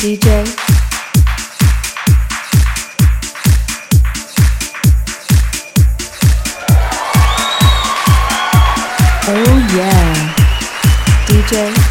DJ. Oh yeah. DJ.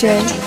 DJ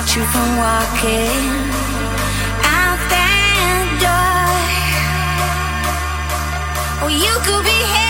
stopped you from walking out that door. Well, you could be here.